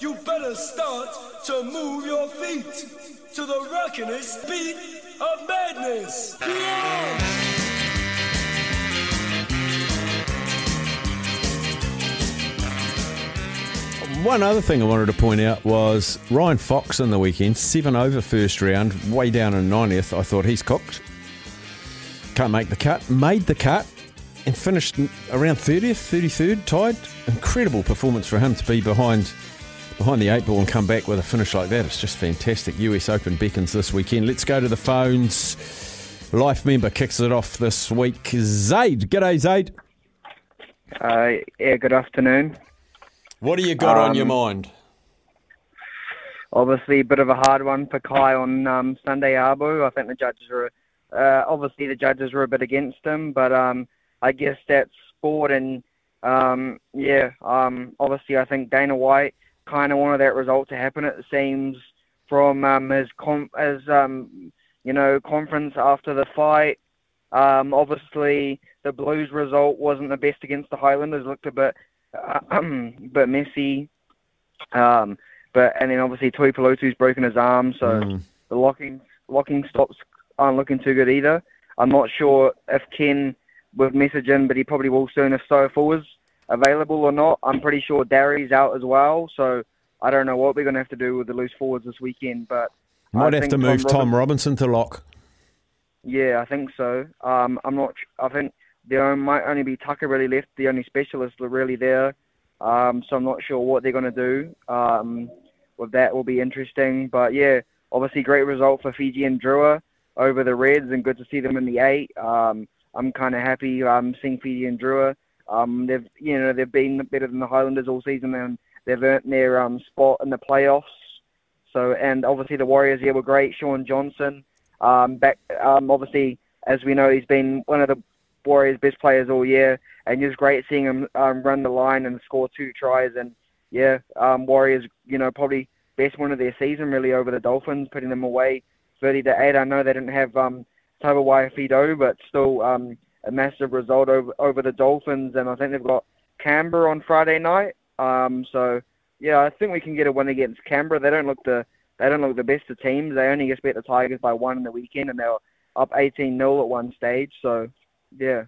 you better start to move your feet to the rockin'est beat of madness. One other thing I wanted to point out was Ryan Fox in the weekend, seven over first round, way down in 90th. I thought he's cooked. Can't make the cut. Made the cut and finished around 30th, 33rd, tied. Incredible performance for him to be behind behind the eight ball and come back with a finish like that. It's just fantastic. US Open beckons this weekend. Let's go to the phones. Life member kicks it off this week. Zaid. G'day, Zaid. Uh, yeah, good afternoon. What do you got on Um, your mind? Obviously, a bit of a hard one for Kai on um, Sunday Abu. I think the judges were, uh, obviously the judges were a bit against him, but um, I guess that's sport, and um, yeah, um, obviously I think Dana White kind of wanted that result to happen. It seems from um, his com- his um, you know conference after the fight. Um, obviously, the Blues result wasn't the best against the Highlanders. Looked a bit, uh, bit messy. Um, but and then obviously Tuipulotu's broken his arm, so Mm. the locking locking stops aren't looking too good either. I'm not sure if Ken would message in, but he probably will soon if Suafoa was available or not. I'm pretty sure Darry's out as well, so I don't know what we're going to have to do with the loose forwards this weekend. But Might I have to move Tom Tom Robinson to lock. yeah, I think so. Um, I'm not. I think there might only be Tucker really left. The only specialists are really there. Um, so I'm not sure what they're going to do. Um, with that will be interesting. But yeah, obviously great result for Fijian Drua over the Reds, and good to see them in the eight. Um, I'm kind of happy um, seeing Fijian Drua. Um, they've you know they've been better than the Highlanders all season, and they've earned their um, spot in the playoffs. So and obviously the Warriors here were great. Shaun Johnson, um, back um, obviously as we know he's been one of the Warriors' best players all year, and it was great seeing him um, run the line and score two tries. And yeah, um, Warriors, you know, probably best win of their season really over the Dolphins, putting them away 30 to eight. I know they didn't have um, Fido, but still um, a massive result over over the Dolphins. And I think they've got Canberra on Friday night. Um, so yeah, I think we can get a win against Canberra. They don't look the they don't look the best of teams. They only just beat the Tigers by one in the weekend, and they were up 18 0 at one stage. So yeah.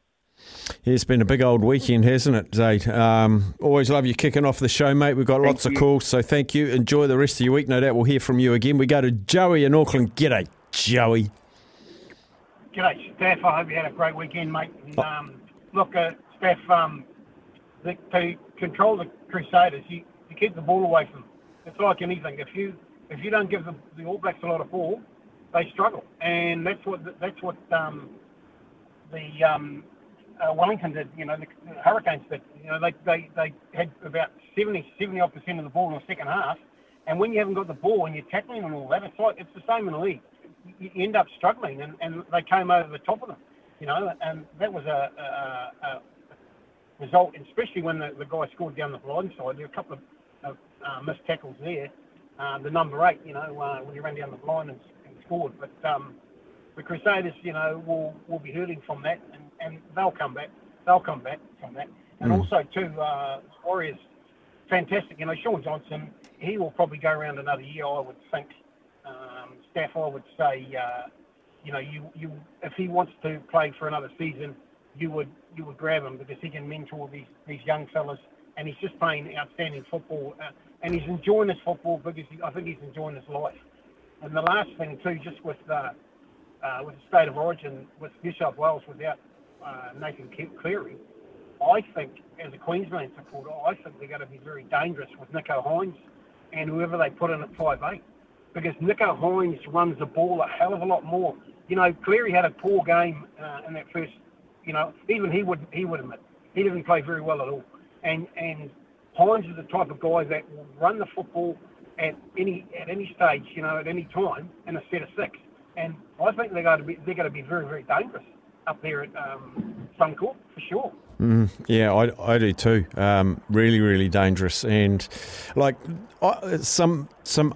It's been a big old weekend, hasn't it, Zaid? Um, always love you kicking off the show, mate. We've got Thank lots of calls, so thank you. Enjoy the rest of your week. No doubt we'll hear from you again. We go to Joey in Auckland. G'day, Joey. G'day, Steph. I hope you had a great weekend, mate. And, um, look, uh, Steph, um, the, to control the Crusaders, you, you keep the ball away from them. It's like anything. If you if you don't give the, the All Blacks a lot of ball, they struggle, and that's what that's what um, the um, uh, Wellington did. You know, the, the Hurricanes did. You know, they, they, they had about 70 70 odd percent of the ball in the second half, and when you haven't got the ball and you're tackling and all that, it's like it's the same in the league. You, end up struggling, and, and they came over the top of them. You know, and that was a, a, a result, especially when the, the guy scored down the blind side. There were a couple of, of uh, missed tackles there. Uh, the number eight, you know, uh, when he ran down the blind and, and scored. But um, the Crusaders, you know, will will be hurting from that, and, and they'll come back. They'll come back from that. And also too, uh, Warriors, fantastic. You know, Shaun Johnson, he will probably go around another year, I would think. Staff, I would say, uh, you know, you, you if he wants to play for another season, you would you would grab him because he can mentor these these young fellas, and he's just playing outstanding football, uh, and he's enjoying his football because he, I think he's enjoying his life. And the last thing too, just with uh, uh, with the state of origin with New South Wales without uh, Nathan Cleary, I think as a Queensland supporter, I think they're going to be very dangerous with Nicho Hynes and whoever they put in at five eight, because Nicho Hynes runs the ball a hell of a lot more. You know, Cleary had a poor game uh, in that first. You know, even he would he would admit he didn't play very well at all. And and Hynes is the type of guy that will run the football at any at any stage, you know, at any time in a set of six. And I think they're going to be they're going to be very very dangerous up there at um, Suncorp for sure. Mm, yeah, I, I do too. Um, really, really dangerous, and like I, some some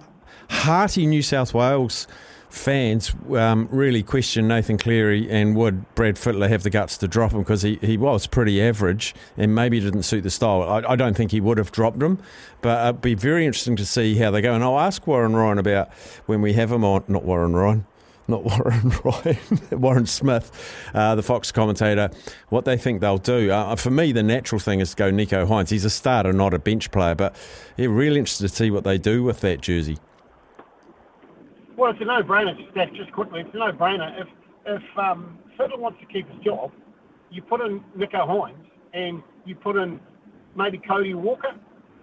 hearty New South Wales fans um, really question Nathan Cleary and would Brad Fittler have the guts to drop him because he, he was pretty average and maybe didn't suit the style. I, I don't think he would have dropped him, but it'd be very interesting to see how they go. And I'll ask Warren Ryan about when we have him on, not Warren Ryan, not Warren Ryan, Warren Smith, uh, the Fox commentator, what they think they'll do. Uh, for me, the natural thing is to go Nicho Hynes. He's a starter, not a bench player, but yeah, really interested to see what they do with that jersey. Well, it's a no-brainer, Steph. Just quickly, it's a no-brainer. If if um, Fittler wants to keep his job, you put in Nicho Hynes and you put in maybe Cody Walker.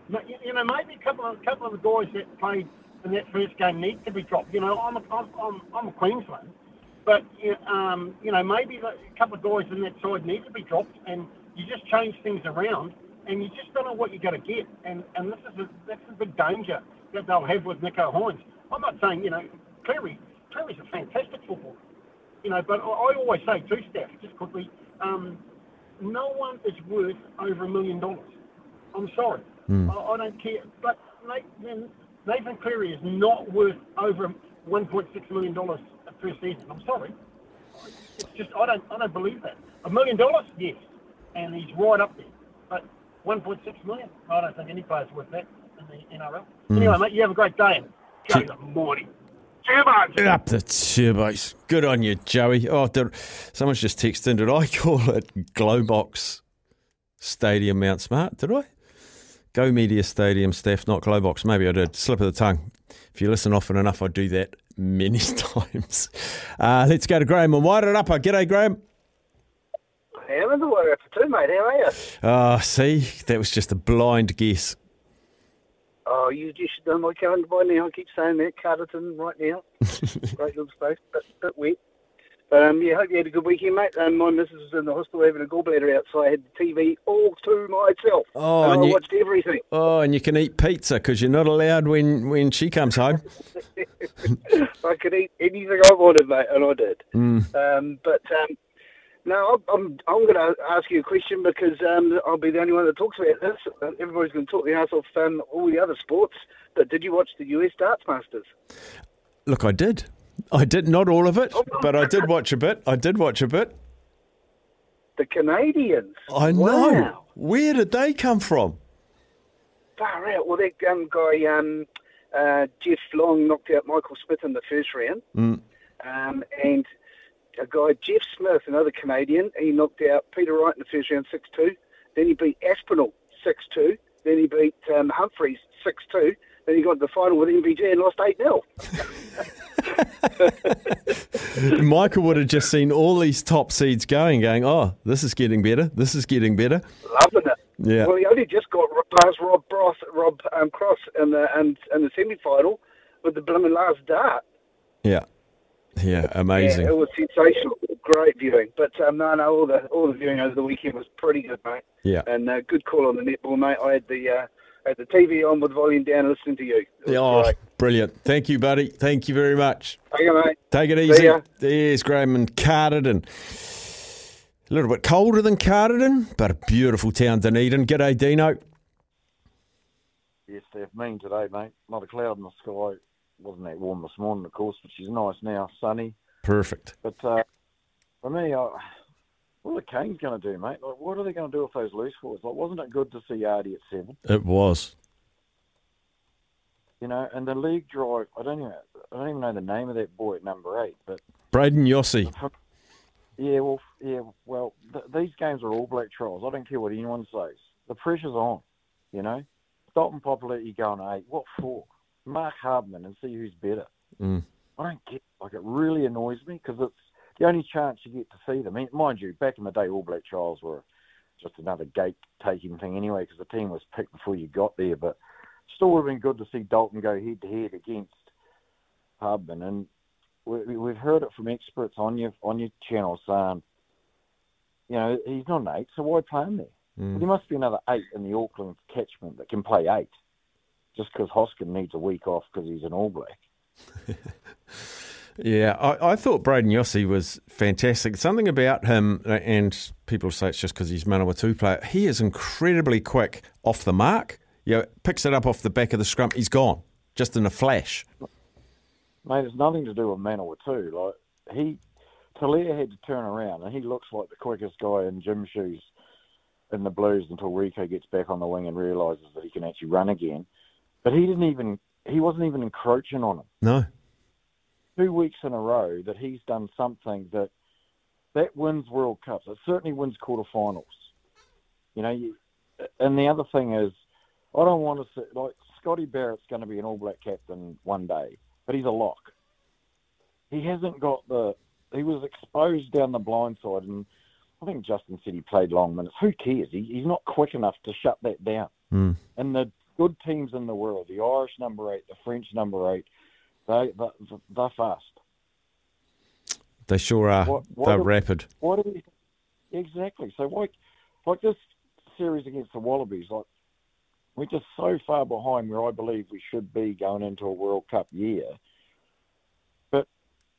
You know, maybe a couple of a couple of the guys that played in that first game need to be dropped. You know, I'm a, I'm, I'm, I'm a Queensland, but um, you know, maybe a couple of guys in that side need to be dropped, and you just change things around, and you just don't know what you're going to get. And and this is a, that's a big danger that they'll have with Nicho Hynes. I'm not saying you know Cleary, Cleary's a fantastic footballer. You know, but I, I always say too, Steph, just quickly, um, no one is worth over a million dollars. I'm sorry. Mm. I, I, don't care. But Nathan, Nathan Cleary is not worth over $1.6 million per season. I'm sorry. It's just, I don't, I don't believe that. A million dollars? Yes. And he's right up there. But 1.6 million? I don't think any player's worth that in the NRL. Mm. Anyway, mate, you have a great day and go the morning. Up the turbos. Good on you, Joey. Oh, did, someone's just texted. Did I call it Glowbox Stadium Mount Smart? Did I? Go Media Stadium, Steph, not Glowbox. Maybe I did. Slip of the tongue. If you listen often enough, I do that many times. Uh, let's go to Graham and Wairarapa. G'day, Graham. I am in the Wairarapa too, mate. How are you? Ah, uh, see, that was just a blind guess. Oh, you just should know my calendar by now. I keep saying that. Carterton right now. Great little space, but a bit wet. But um, yeah, hope you had a good weekend, mate. Um, my missus was in the hospital having a gallbladder out, so I had the TV all to myself. Oh, and, and I you, watched everything. Oh, and you can eat pizza because you're not allowed when, when she comes home. I could eat anything I wanted, mate, and I did. Mm. Um, but um, no, I'm I'm going to ask you a question because um, I'll be the only one that talks about this. Everybody's going to talk the ass off um, all the other sports. But did you watch the US Darts Masters? Look, I did. I did not all of it, oh. but I did watch a bit. I did watch a bit. The Canadians. I know. Wow. Where did they come from? Far out. Well, that um, guy um, uh, Jeff Long knocked out Michael Smith in the first round, mm. um, and a guy, Jeff Smith, another Canadian, he knocked out Peter Wright in the first round 6 2. Then he beat Aspinall 6 2. Then he beat um, Humphreys 6 2. Then he got to the final with MVG and lost 8 0. Michael would have just seen all these top seeds going, going, oh, this is getting better. This is getting better. Loving it. Yeah. Well, he only just got past Rob Broth, Rob um, Cross in the, in, in the semi final with the blooming last dart. Yeah. Yeah, amazing. Yeah, it was sensational. Great viewing. But um, no, no, all the all the viewing over the weekend was pretty good, mate. Yeah. And uh, good call on the netball, mate. I had the uh, had the TV on with volume down, listening to you. Yeah, oh, great. brilliant. Thank you, buddy. Thank you very much. Take it, mate. Take it easy. There's Graham and Carterton. A little bit colder than Carterton, but a beautiful town, Dunedin. G'day, Dino. Yes, they've Mean today, mate. Not a cloud in the sky wasn't that warm this morning, of course, but she's nice now, sunny. Perfect. But uh, for me, I, what are the Canes going to do, mate? Like, what are they going to do with those loose forwards? Like, wasn't it good to see Ardie at seven? It was. You know, and the league drive. I don't even. I don't even know the name of that boy at number eight, but Brayden Iose. Yeah, well, yeah, well, th- these games are all black trials. I don't care what anyone says. The pressure's on. You know, stop and Papali'i going eight. What for? Mark Harmon and see who's better. Mm. I don't get like it really annoys me because it's the only chance you get to see them. Mind you, back in the day, All Black trials were just another gate taking thing anyway because the team was picked before you got there. But still would have been good to see Dalton go head to head against Harmon, and we, we've heard it from experts on your on your channel saying, you know, he's not an eight, so why play him there? Mm. Well, there must be another eight in the Auckland catchment that can play eight. Just because Hoskin needs a week off because he's an All Black. Yeah, I, I thought Brayden Iose was fantastic. Something about him, uh, and people say it's just because he's a Manawatu player. He is incredibly quick off the mark. You know, picks it up off the back of the scrum. He's gone just in a flash. Mate, it's nothing to do with Manawatu. Like he, Tele'a had to turn around, and he looks like the quickest guy in gym shoes in the Blues until Rieko gets back on the wing and realizes that he can actually run again. But he didn't even. He wasn't even encroaching on him. No. two weeks in a row that he's done something that that wins World Cups. It certainly wins quarterfinals. You know, you, and the other thing is, I don't want to say like Scotty Barrett's going to be an All Black captain one day, but he's a lock. He hasn't got the. He was exposed down the blind side, and I think Justin said he played long minutes. Who cares? He, he's not quick enough to shut that down. Mm. And the good teams in the world, the Irish number eight, the French number eight, they, they they're fast. They sure are. What- what They're do- rapid. Do we? Exactly. So like, like this series against the Wallabies, like we're just so far behind where I believe we should be going into a World Cup year. But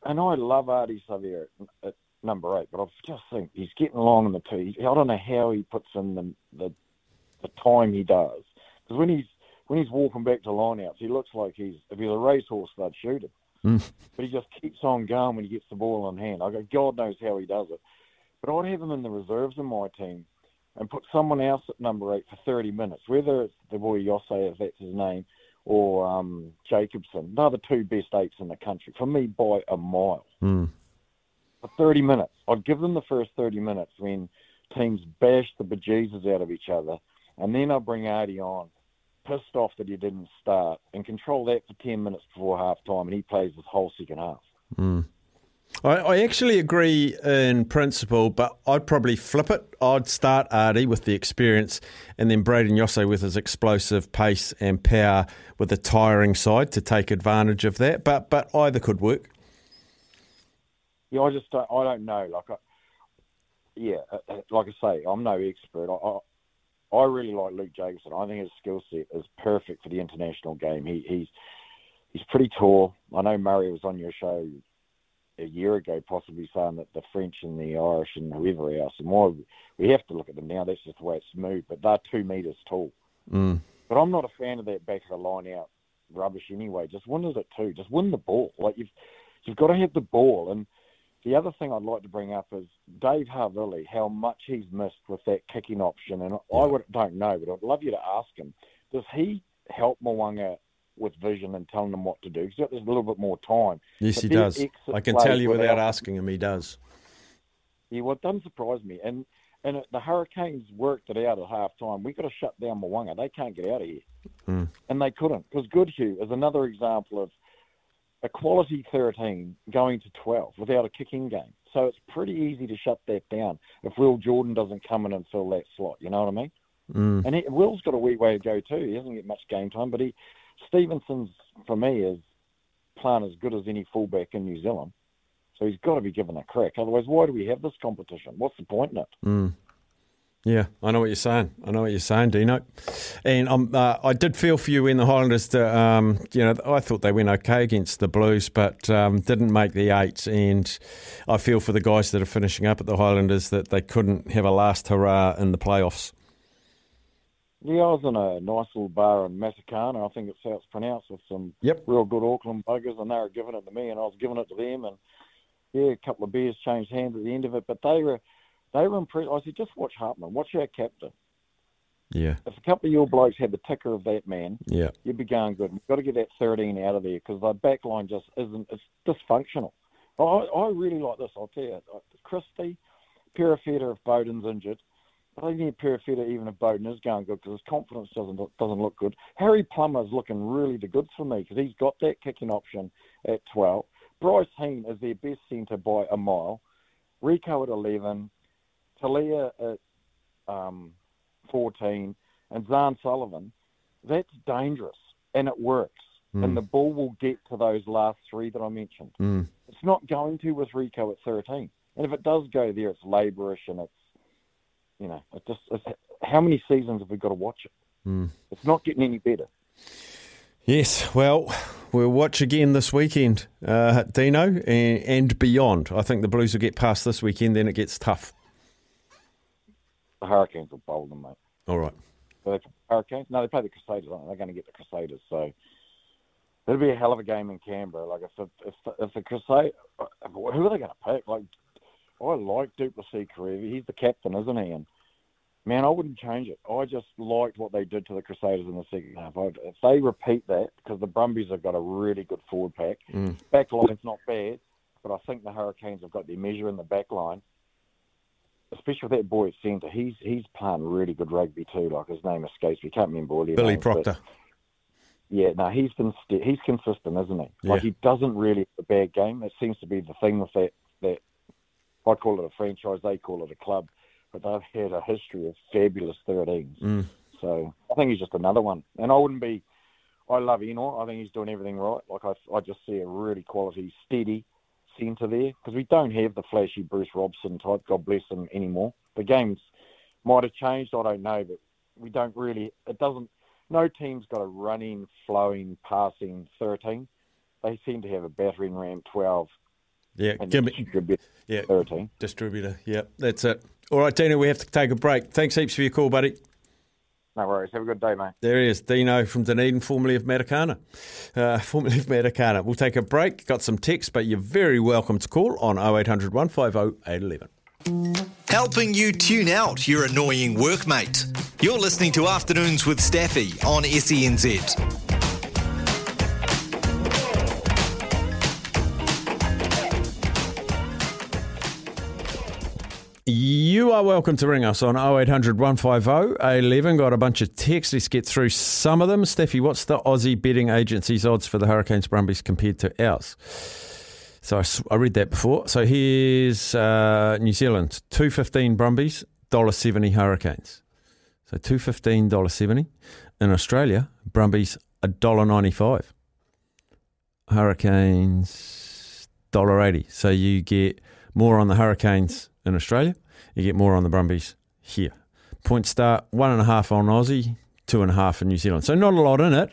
and I love Ardie Savea at, at number eight, but I just think he's getting long in the tooth. I don't know how he puts in the the, the time he does because when he's when he's walking back to lineouts, he looks like he's if he's a racehorse, they'd shoot him but he just keeps on going when he gets the ball in hand. I go, God knows how he does it. But I'd have him in the reserves in my team and put someone else at number eight for 30 minutes, whether it's the boy Iose, if that's his name, or um, Jacobson. They're the two best eights in the country, for me, by a mile. Mm. For 30 minutes. I'd give them the first 30 minutes when teams bash the bejesus out of each other, and then I'd bring Ardie on pissed off that he didn't start and control that for 10 minutes before half time, and he plays the whole second half. I, I actually agree in principle, but I'd probably flip it. I'd start Ardie with the experience, and then Brayden Iose with his explosive pace and power with the tiring side to take advantage of that. But but either could work. Yeah, I just don't. I don't know. Like, I, yeah, uh, uh, like I say, I'm no expert. I, I really like Luke Jacobson. I think his skill set is perfect for the international game. He he's he's pretty tall. I know Murray was on your show a year ago, possibly saying that the French and the Irish and whoever else, and more we have to look at them now. That's just the way it's moved. But they're two meters tall. Mm. But I'm not a fan of that back of the line out rubbish anyway. Just win it at two. Just win the ball. Like you've you've got to have the ball. And the other thing I'd like to bring up is Dave Havili, how much he's missed with that kicking option. And I would, don't know, but I'd love you to ask him. Does he help Mo'unga with vision and telling him what to do? He's got this little bit more time. Yes, But he does. I can tell you without without- asking him, he does. Yeah, well, it doesn't surprise me. And and the Hurricanes worked it out at half time. We've got to shut down Mo'unga. They can't get out of here. Mm. And they couldn't. Because Goodhue is another example of a quality 13 going to 12 without a kicking game. So it's pretty easy to shut that down if Will Jordan doesn't come in and fill that slot. You know what I mean? Mm. And he, Will's got a wee way to go too. He doesn't get much game time, but he Stevenson's for me is playing as good as any fullback in New Zealand. So he's got to be given a crack. Otherwise, why do we have this competition? What's the point in it? Mm. Yeah, I know what you're saying. I know what you're saying, Dino. And um, uh, I did feel for you in the Highlanders. To, um, you know, I thought they went okay against the Blues, but um, didn't make the eight. And I feel for the guys that are finishing up at the Highlanders that they couldn't have a last hurrah in the playoffs. Yeah, I was in a nice little bar in Massacana, I think it's how it's pronounced, with some Yep. real good Auckland buggers, and they were giving it to me, and I was giving it to them, and yeah, a couple of beers changed hands at the end of it, but they were they were impressed. I said, just watch Harmon, watch our captain. Yeah, If a couple of your blokes had the ticker of that man, yeah, you'd be going good. We've got to get that 13 out of there because the back line just isn't, it's dysfunctional. I, I really like this, I'll tell you. Uh, Christie, Perofeta if Beauden's injured. I don't need Perofeta even if Beauden is going good because his confidence doesn't doesn't look good. Harry Plummer's looking really the goods for me because he's got that kicking option at 12. Bryce Heem is their best centre by a mile. Rieko at 11. Tele'a at um, 14. And Zarn Sullivan. That's dangerous and it works. And the ball will get to those last three that I mentioned. mm. It's not going to with Rieko at 13. And if it does go there, it's labourish and it's, you know, it just, it's, how many seasons have we got to watch it? Mm. It's not getting any better. Yes, well, we'll watch again this weekend, uh, Dino, and, and beyond. I think the Blues will get past this weekend, then it gets tough. The Hurricanes will bowl them, mate. All right. So they, Hurricanes? No, they play the Crusaders, aren't they? They're going to get the Crusaders. So it'll be a hell of a game in Canberra. Like if the, if the, if the Crusaders, who are they going to pick? Like I like Du'Plessis Kirifi. He's the captain, isn't he? And man, I wouldn't change it. I just liked what they did to the Crusaders in the second half. I'd, if they repeat that, because the Brumbies have got a really good forward pack, Mm. back line's not bad, but I think the Hurricanes have got their measure in the back line. Especially with that boy at centre, he's he's playing really good rugby too. Like his name escapes me, can't remember all Billy names, Proctor. yeah, no, he's been st- he's consistent, isn't he? Like Yeah. he doesn't really have a bad game. That seems to be the thing with that. That I call it a franchise, they call it a club, but they've had a history of fabulous 13s. Mm. So I think he's just another one. And I wouldn't be. I love Eno. I think he's doing everything right. Like I, I just see a really quality, steady centre there because we don't have the flashy Bruce Robson type. God bless him anymore. The games might have changed. I don't know, but we don't really. It doesn't. No team's got a running, flowing, passing 13. They seem to have a battering ram 12 Yeah, give me, distribute yeah, 13. distributor. Yeah, that's it. All right, Dino, we have to take a break. Thanks heaps for your call, buddy. No worries. Have a good day, mate. There he is, Dino from Dunedin, formerly of Matakana. Uh, formerly of Matakana. We'll take a break. Got some text, but you're very welcome to call on 0800 150 811. Helping you tune out your annoying workmate. You're listening to Afternoons with Staffy on SENZ. Are welcome to ring us on 0800 150 811. Got a bunch of texts. Let's get through some of them. Steffi, what's the Aussie betting agency's odds for the Hurricanes Brumbies compared to ours? So I read that before. So here's uh, New Zealand, 215 Brumbies, $1.70 Hurricanes. So $215, $1.70. In Australia, Brumbies, $1.95. Hurricanes, $1.80. So you get more on the Hurricanes in Australia, you get more on the Brumbies here. Point start, one and a half on Aussie, two and a half in New Zealand. So not a lot in it.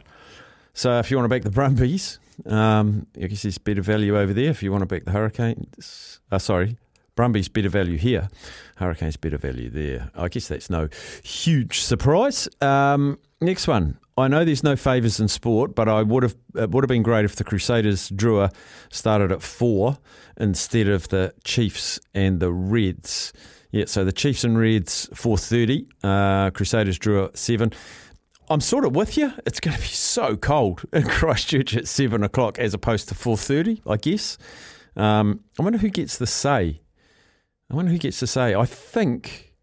So if you want to back the Brumbies, um, I guess there's better value over there. If you want to back the Hurricanes, uh, sorry, Brumbies better value here, Hurricanes better value there. I guess that's no huge surprise. Um, next one. I know there's no favours in sport, but I would have it would have been great if the Crusaders Drua started at four instead of the Chiefs and the Reds. Yeah, so the Chiefs and Reds four thirty, uh, Crusaders at seven. I'm sort of with you. It's going to be so cold in Christchurch at seven o'clock as opposed to four thirty. I guess. Um, I wonder who gets the say. I wonder who gets the say. I think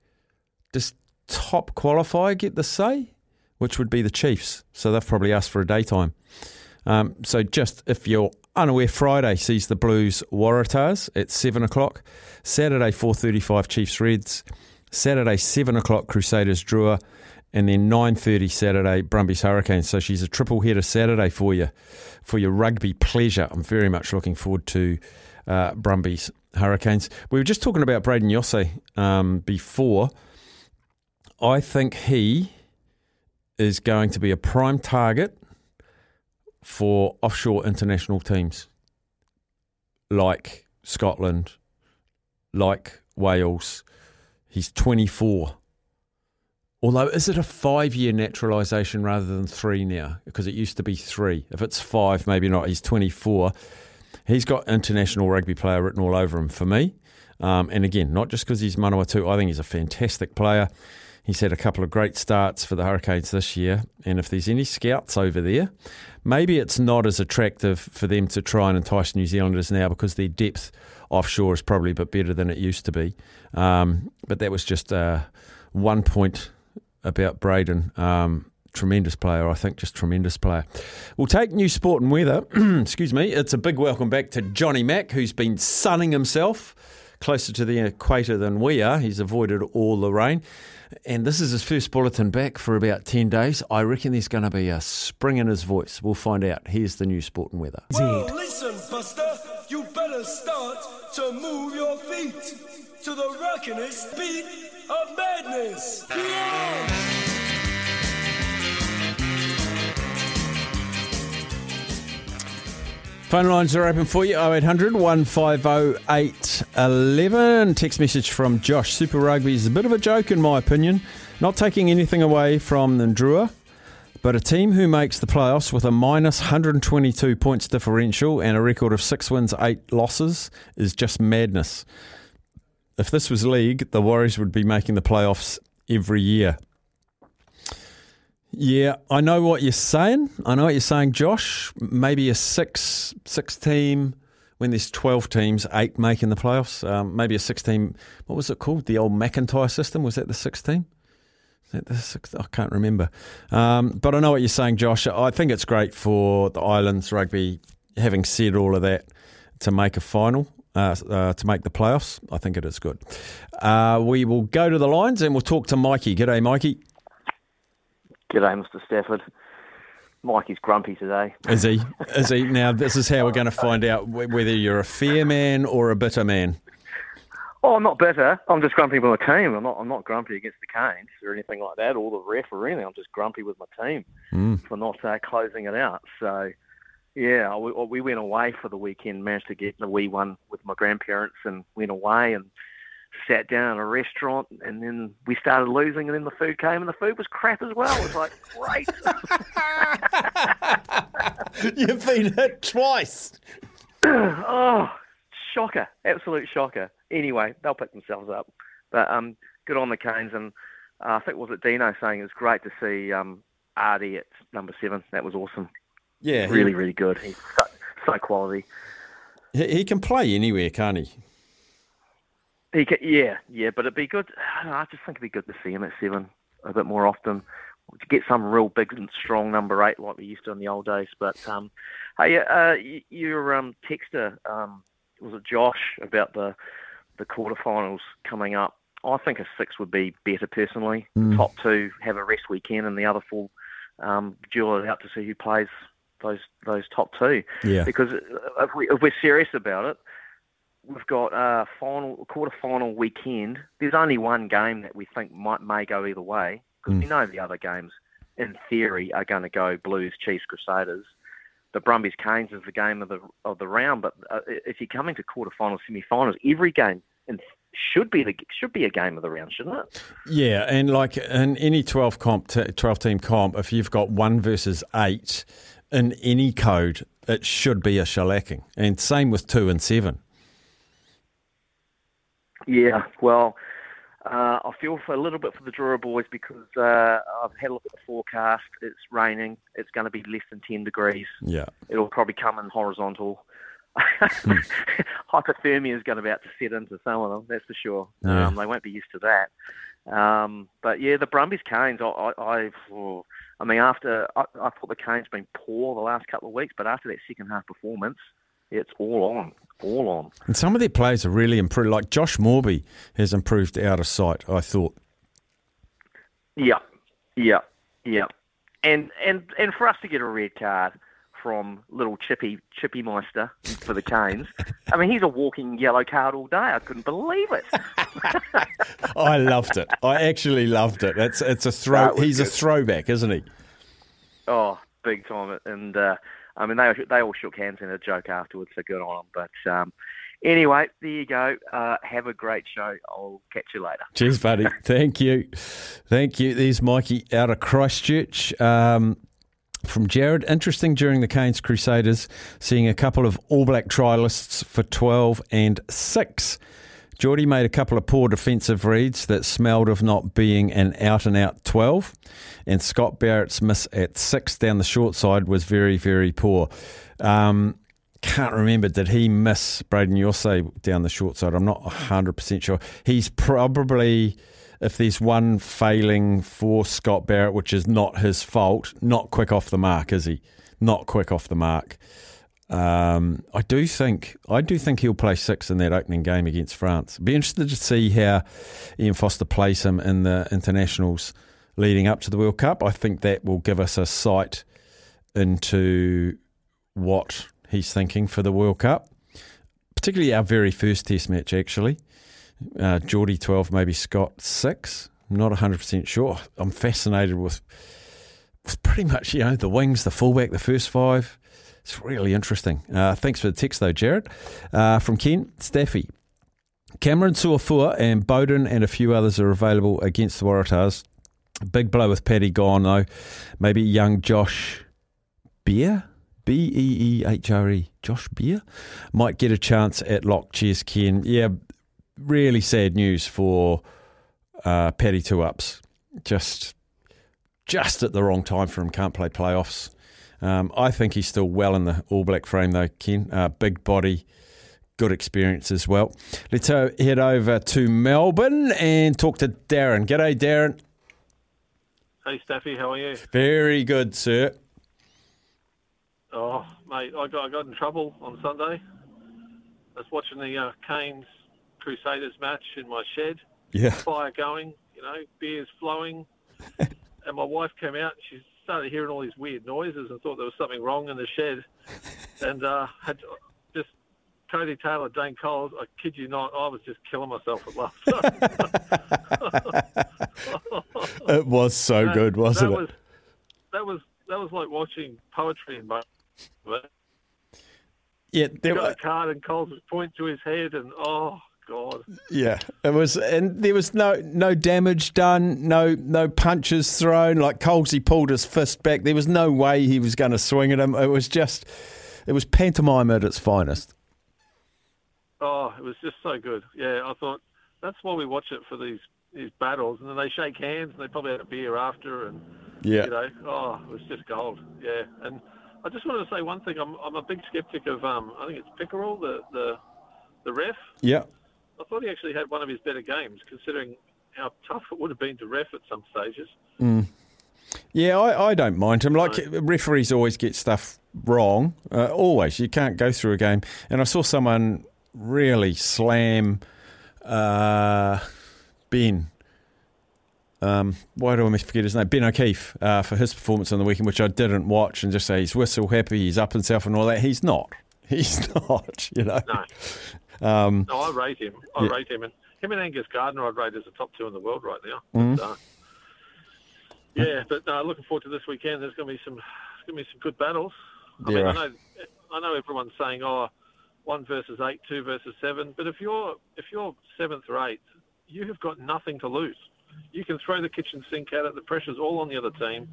does top qualifier get the say, which would be the Chiefs. So they've probably asked for a daytime. Um, so just if you're unaware, Friday sees the Blues Waratahs at seven o'clock. Saturday four thirty-five Chiefs Reds. Saturday seven o'clock Crusaders Drua, and then nine thirty Saturday Brumbies Hurricanes. So she's a triple header Saturday for you, for your rugby pleasure. I'm very much looking forward to uh, Brumbies Hurricanes. We were just talking about Brayden Iose um, before. I think he is going to be a prime target for offshore international teams like Scotland, like Wales. He's 24. Although, is it a five year naturalisation rather than three now? Because it used to be three. If it's five, maybe not. He's 24. He's got international rugby player written all over him for me. Um, and again, not just because he's Manawatu, I think he's a fantastic player. He's had a couple of great starts for the Hurricanes this year. And if there's any scouts over there, maybe it's not as attractive for them to try and entice New Zealanders now because their depth offshore is probably a bit better than it used to be. Um, but that was just uh, one point about Brayden. Um, tremendous player, I think, just tremendous player. We'll take new sport and weather. Excuse me. It's a big welcome back to Johnny Mack, who's been sunning himself closer to the equator than we are. He's avoided all the rain. And this is his first bulletin back for about 10 days. I reckon there's going to be a spring in his voice. We'll find out. Here's the new sport and weather. Well, listen, Buster, you better start to move your feet to the rockinest beat of madness. Yeah! Phone lines are open for you 0800 150 811. Text message from Josh. Super Rugby is a bit of a joke, in my opinion. Not taking anything away from the Drua, but a team who makes the playoffs with a minus 122 points differential and a record of six wins, eight losses is just madness. If this was league, the Warriors would be making the playoffs every year. Yeah, I know what you're saying. I know what you're saying, Josh. Maybe a six six team when there's twelve teams, eight making the playoffs. Um, maybe a six team. What was it called? The old McIntyre system. Was that the six team? I can't remember. Um, but I know what you're saying, Josh. I think it's great for the islands rugby. Having said all of that, to make a final. Uh, uh, to make the playoffs, I think it is good. Uh, we will go to the lines and we'll talk to Mikey. G'day, Mikey. G'day, Mr. Stafford. Mikey's grumpy today. Is he? Is he? Now, this is how we're going to find out whether you're a fair man or a bitter man. Oh, I'm not bitter. I'm just grumpy with my team. I'm not. I'm not grumpy against the Canes or anything like that, or the ref or anything. I'm just grumpy with my team mm. for not uh, closing it out. So, yeah, we, we went away for the weekend. Managed to get the wee one with my grandparents, and went away and sat down at a restaurant, and then we started losing, and then the food came, and the food was crap as well. It was like, great. You've been hit twice. oh, shocker. Absolute shocker. Anyway, they'll pick themselves up. But um, good on the Canes, and uh, I think, was it Dino saying it's great to see um, Ardie at number seven. That was awesome. Yeah. Really, he, really good. He's so, so quality. He, he can play anywhere, can't he? He can, yeah, yeah, but it'd be good. I, know, I just think it'd be good to see him at seven a bit more often to get some real big and strong number eight like we used to in the old days. But um, hey, uh, your um, texter um, was it Josh about the the quarterfinals coming up? I think a six would be better personally. Mm. Top two have a rest weekend, and the other four um, duel it out to see who plays those those top two. Yeah. Because if we if we're serious about it, we've got a final quarter final weekend. There's only one game that we think might may go either way because Mm. we know the other games, in theory, are going to go Blues, Chiefs, Crusaders. The Brumbies Canes is the game of the of the round, but uh, if you're coming to quarterfinals, semi-finals, every game in, should be the should be a game of the round, shouldn't it? Yeah, and like in any twelve comp, twelve team comp, if you've got one versus eight in any code, it should be a shellacking, and same with two and seven. Yeah, well, uh, I feel for a little bit for the Drua boys because uh, I've had a look at the forecast. It's raining. It's going to be less than 10 degrees. Yeah. It'll probably come in horizontal. Hypothermia is going to be out to set into some of them, that's for sure. Yeah. Um, they won't be used to that. Um, but yeah, the Brumbies Canes, I, I, I've, oh, I mean, after I, I thought the Canes been poor the last couple of weeks, but after that second half performance, it's all on, all on. And some of their players are really improved. Like Josh Moorby has improved out of sight. I thought. Yeah, yeah, yeah. And and and for us to get a red card from little Chippy Chippy Meister for the Canes, I mean he's a walking yellow card all day. I couldn't believe it. I loved it. I actually loved it. It's it's a throw. No, it he's a throwback, isn't he? Oh, big time! And uh, I mean they they all shook hands in a joke afterwards, so good on them. But um, anyway, there you go. Uh, have a great show. I'll catch you later. Cheers, buddy. Thank you. Thank you. There's Mikey out of Christchurch. Um, from Jared, interesting during the Canes Crusaders, seeing a couple of All Black trialists for 12 and 6. Jordie made a couple of poor defensive reads that smelled of not being an out and out 12, and Scott Barrett's miss at 6 down the short side was very, very poor. Um, can't remember, did he miss Brayden Iose down the short side? I'm not 100% sure. He's probably, if there's one failing for Scott Barrett, which is not his fault, not quick off the mark, is he? Not quick off the mark. Um, I do think I do think he'll play six in that opening game against France. Be interested to see how Ian Foster plays him in the internationals leading up to the World Cup. I think that will give us a sight into what he's thinking for the World Cup, particularly our very first Test match. Actually, uh, Jordie twelve, maybe Scott six. I'm not 100 percent sure. I'm fascinated with with pretty much you know the wings, the fullback, the first five. It's really interesting. Uh, thanks for the text, though, Jared. Uh, from Ken, Staffy. Cameron Suafoa and Beauden and a few others are available against the Waratahs. Big blow with Paddy gone, though. Maybe young Josh Beehre? B E E H R E. Josh Beehre? Might get a chance at lock. Cheers, Ken. Yeah, really sad news for uh, Paddy Two Ups. Just, just at the wrong time for him. Can't play playoffs. Um, I think he's still well in the All Black frame, though, Ken. Uh, big body, good experience as well. Let's uh, head over to Melbourne and talk to Darren. G'day, Darren. Hey, Staffy, how are you? Very good, sir. Oh, mate, I got, I got in trouble on Sunday. I was watching the uh, Canes Crusaders match in my shed. Yeah. Fire going, you know, beers flowing. and my wife came out and she started hearing all these weird noises and thought there was something wrong in the shed. and uh, had just Codie Taylor, Dane Coles, I kid you not, I was just killing myself with laughter. it was so And good, wasn't that it? Was, that was that was like watching poetry in my. Yeah, He there got were, a card and Coles was point to his head and oh god. yeah, it was, and there was no no damage done, no no punches thrown. Like Colesy pulled his fist back. There was no way he was going to swing at him. It was just, it was pantomime at its finest. Oh, it was just so good. Yeah, I thought that's why we watch it for these these battles, and then they shake hands and they probably had a beer after, and Yeah. you know, oh, it was just gold. Yeah, and I just wanted to say one thing. I'm I'm a big skeptic of um I think it's Pickerill, the the the ref. Yeah, I thought he actually had one of his better games, considering how tough it would have been to ref at some stages. Mm. Yeah, I, I don't mind him. Like referees always get stuff wrong. Uh, always, you can't go through a game. And I saw someone really slam uh, Ben. Um, why do I forget his name? Ben O'Keeffe uh, for his performance on the weekend, which I didn't watch, and just say he's whistle happy, he's up himself, and all that. He's not. He's not. You know. No. Um, No, I rate him. I Yeah. rate him, and him and Angus Gardner I'd rate as the top two in the world right now. Mhm. But, uh, yeah, but uh, looking forward to this weekend. There's going to be some, going to be some good battles. I There mean, I know, I know everyone's saying, oh, one versus eight, two versus seven. But if you're if you're seventh or eighth, you have got nothing to lose. You can throw the kitchen sink at it. The pressure's all on the other team.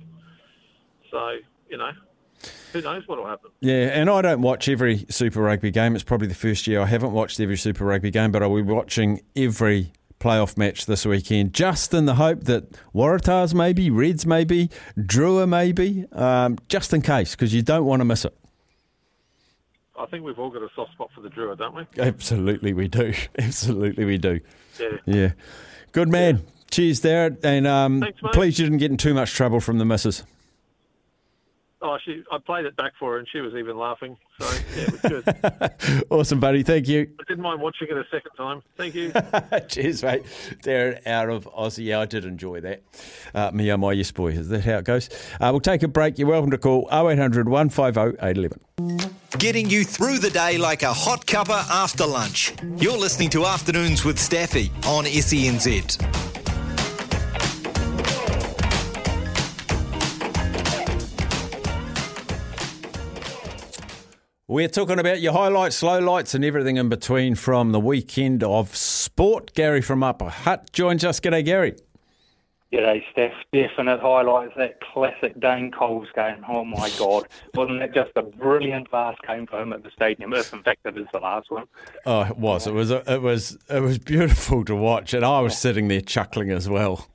So you know, who knows what will happen. Yeah, and I don't watch every Super Rugby game. It's probably the first year I haven't watched every Super Rugby game, but I'll be watching every playoff match this weekend, just in the hope that Waratahs maybe, Reds maybe, Drua maybe, um, just in case, because you don't want to miss it. I think we've all got a soft spot for the Drua, don't we? Absolutely, we do. Absolutely, we do. Yeah. Yeah. Good man. Cheers, Darren. And um, Thanks, please, you didn't get in too much trouble from the missus. Oh, she. I played it back for her, and she was even laughing. So yeah, it was good. awesome, buddy. Thank you. I didn't mind watching it a second time. Thank you. Cheers, mate. Darren out of Aussie. Yeah, I did enjoy that. Uh, me and my yes boy. Is that how it goes? Uh, we'll take a break. You're welcome to call 0800 150 811. Getting you through the day like a hot cuppa after lunch. You're listening to Afternoons with Staffy on E SENZ. We're talking about your highlights, low lights, and everything in between from the weekend of sport. Gary from Upper Hutt joins us. G'day, Gary. G'day, Steph. Definite highlights that classic Dane Coles game. Oh my God, wasn't that just a brilliant last game for him at the stadium? If in fact it is the last one. Oh, it was. It was. It was. It was beautiful to watch, and I was oh. sitting there chuckling as well.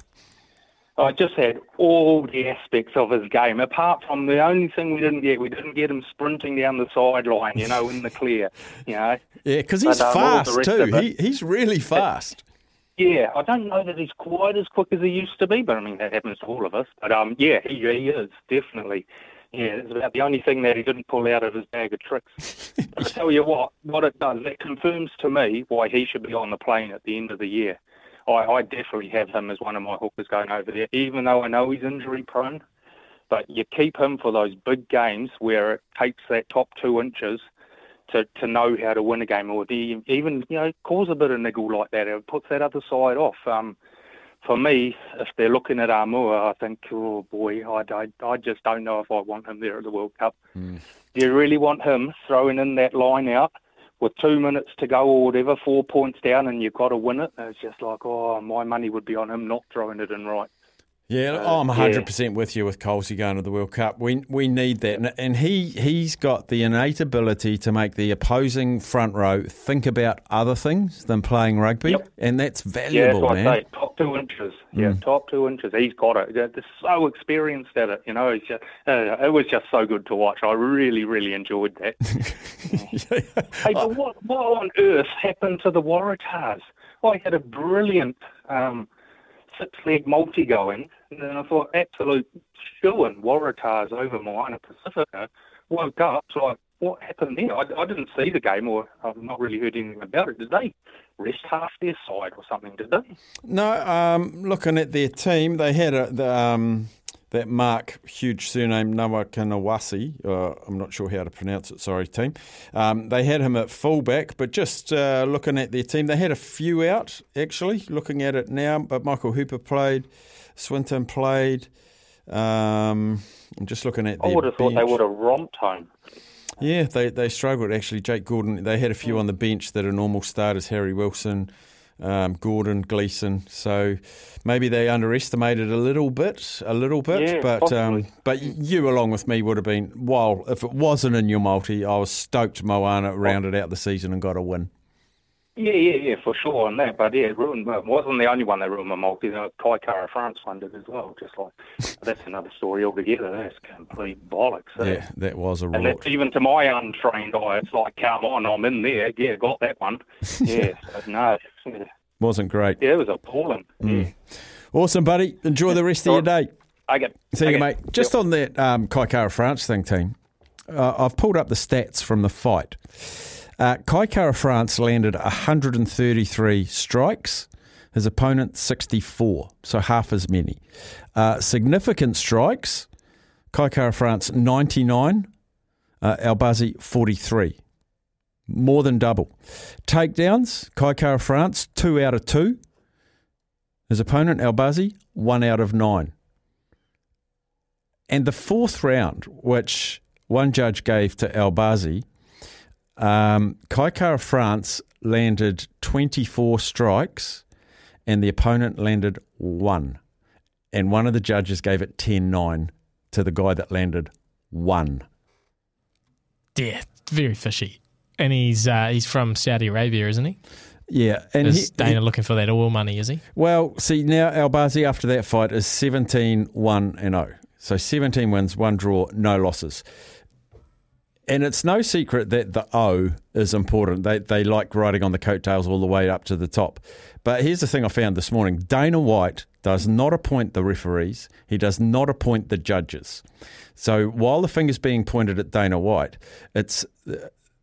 I just had all the aspects of his game, apart from the only thing we didn't get. We didn't get him sprinting down the sideline, you know, in the clear. You know. Yeah, because he's But, um, fast too. He, he's really fast. Yeah, I don't know that he's quite as quick as he used to be, but I mean that happens to all of us. But um, yeah, he, he is definitely. Yeah, it's about the only thing that he didn't pull out of his bag of tricks. but I tell you what, what it does, it confirms to me why he should be on the plane at the end of the year. I, I definitely have him as one of my hookers going over there, even though I know he's injury prone. But you keep him for those big games where it takes that top two inches to, to know how to win a game, or do even you know cause a bit of niggle like that. It puts that other side off. Um, for me, if they're looking at Aumua, I think, oh boy, I, I, I just don't know if I want him there at the World Cup. Mm. Do you really want him throwing in that line out with two minutes to go or whatever, four points down, and you've got to win it? It's just like, oh, my money would be on him not throwing it in right. Yeah, Uh, I'm yeah. 100% with you with Colesy going to the World Cup. We we need that. And, and he, he's got the innate ability to make the opposing front row think about other things than playing rugby. And that's Yeah, that's valuable, what I man. say. Top two inches. Yeah, Mm. top two inches. He's got it. They're so experienced at it. You know, just, uh, it was just so good to watch. I really, really enjoyed that. hey, but what, what on earth happened to the Waratahs? I had a brilliant um, six-leg multi going, and then I thought, absolute shooing Waratahs over Moana Pacifica. Woke up, so I, what happened there? I, I didn't see the game, or I've not really heard anything about it. Did they rest half their side or something? Did they? No, um, looking at their team, they had a, the, um, that Mark, huge surname, Nawakanawasi. Uh, I'm not sure how to pronounce it, sorry, team. Um, they had him at fullback, but just uh, looking at their team, they had a few out, actually, looking at it now. But Michael Hooper played, Swinton played. Um, I'm just looking at I would have thought they would have romped home. Yeah, they, they struggled actually. Jake Gordon, they had a few on the bench that are normal starters Harry Wilson, um, Gordon, Gleeson. So maybe they underestimated a little bit, a little bit. Yeah, but um, but you, along with me, would have been, well if it wasn't in your multi, I was stoked Moana rounded out the season and got a win. Yeah, yeah, yeah, for sure on that. But yeah, it. Well, it wasn't the only one that ruined my multi. The Kai Kara France one did as well. Just like that's another story altogether. That's complete bollocks. eh? Yeah, that was a And that's even to my untrained eye, it's like, come on, I'm in there. Yeah, got that one. Yeah, but no, yeah, Wasn't great. Yeah, it was appalling. Mm. Awesome, buddy. Enjoy the rest of your day. Okay. See you, mate. Just on that um, Kai France thing, team, uh, I've pulled up the stats from the fight. Uh, Kai Kara France landed 133 strikes. His opponent 64, so half as many. Uh, significant strikes: Kai Kara France 99, uh, Albazi 43, more than double. Takedowns: Kai Kara France two out of two. His opponent Albazi one out of nine. And the fourth round, which one judge gave to Albazi, um, Kaikara France landed 24 strikes and the opponent landed one. And one of the judges gave it 10 9 to the guy that landed one. Yeah, very fishy. And he's uh, he's from Saudi Arabia, isn't he? Yeah. And is he- Dana looking for that oil money, is he? Well, see, now Albazi after that fight is 17 1 and 0. So 17 wins, one draw, no losses. And it's no secret that the O is important. They, they like riding on the coattails all the way up to the top. But here's the thing I found this morning Dana White does not appoint the referees, he does not appoint the judges. So while the finger's being pointed at Dana White, it's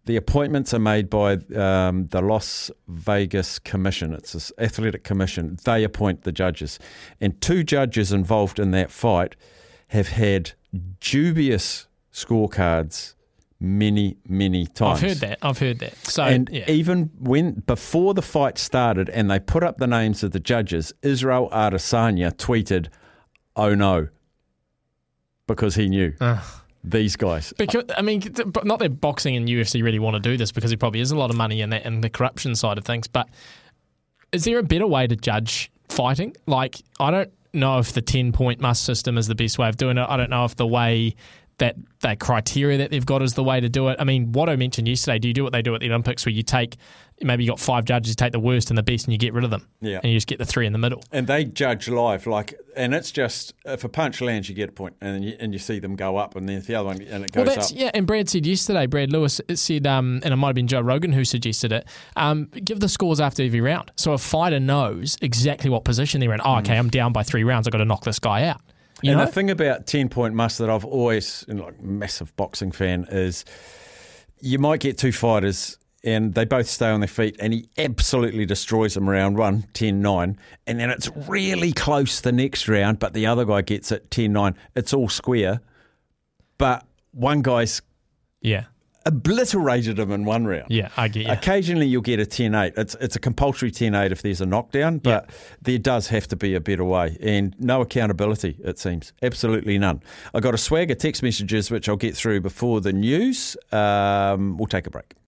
the appointments are made by um, the Las Vegas Commission. It's this athletic commission. They appoint the judges. And two judges involved in that fight have had dubious scorecards many, many times. I've heard that. I've heard that. So and yeah. even when before the fight started and they put up the names of the judges, Israel Adesanya tweeted, "Oh no," because he knew these guys. Because I mean, but not that boxing and UFC really want to do this because there probably is a lot of money in that and the corruption side of things. But is there a better way to judge fighting? Like, I don't know if the ten point must system is the best way of doing it. I don't know if the way that that criteria that they've got is the way to do it. I mean, what I mentioned yesterday, do you do what they do at the Olympics where you take maybe you got five judges, you take the worst and the best and you get rid of them. Yeah. And you just get the three in the middle. And they judge live, like, and it's just if a punch lands, you get a point, and you, and you see them go up, and then the other one, and it Well, goes that's up. yeah. And Brad said yesterday, Brad Lewis said, um, and it might have been Joe Rogan who suggested it. Um, give the scores after every round, so a fighter knows exactly what position they're in. Oh, okay, I'm down by three rounds. I've got to knock this guy out. You and know? the thing about ten point must that I've always, know, like massive boxing fan, is you might get two fighters and they both stay on their feet and he absolutely destroys them round one, 10-9, and then it's really close the next round, but the other guy gets it 10-9. It's all square, but one guy's yeah obliterated him in one round. Yeah, I get you. Occasionally you'll get a 10-8. It's it's a compulsory 10-8 if there's a knockdown, but there does have to be a better way and no accountability it seems. Absolutely none. I got a swag of text messages which I'll get through before the news. Um, we'll take a break.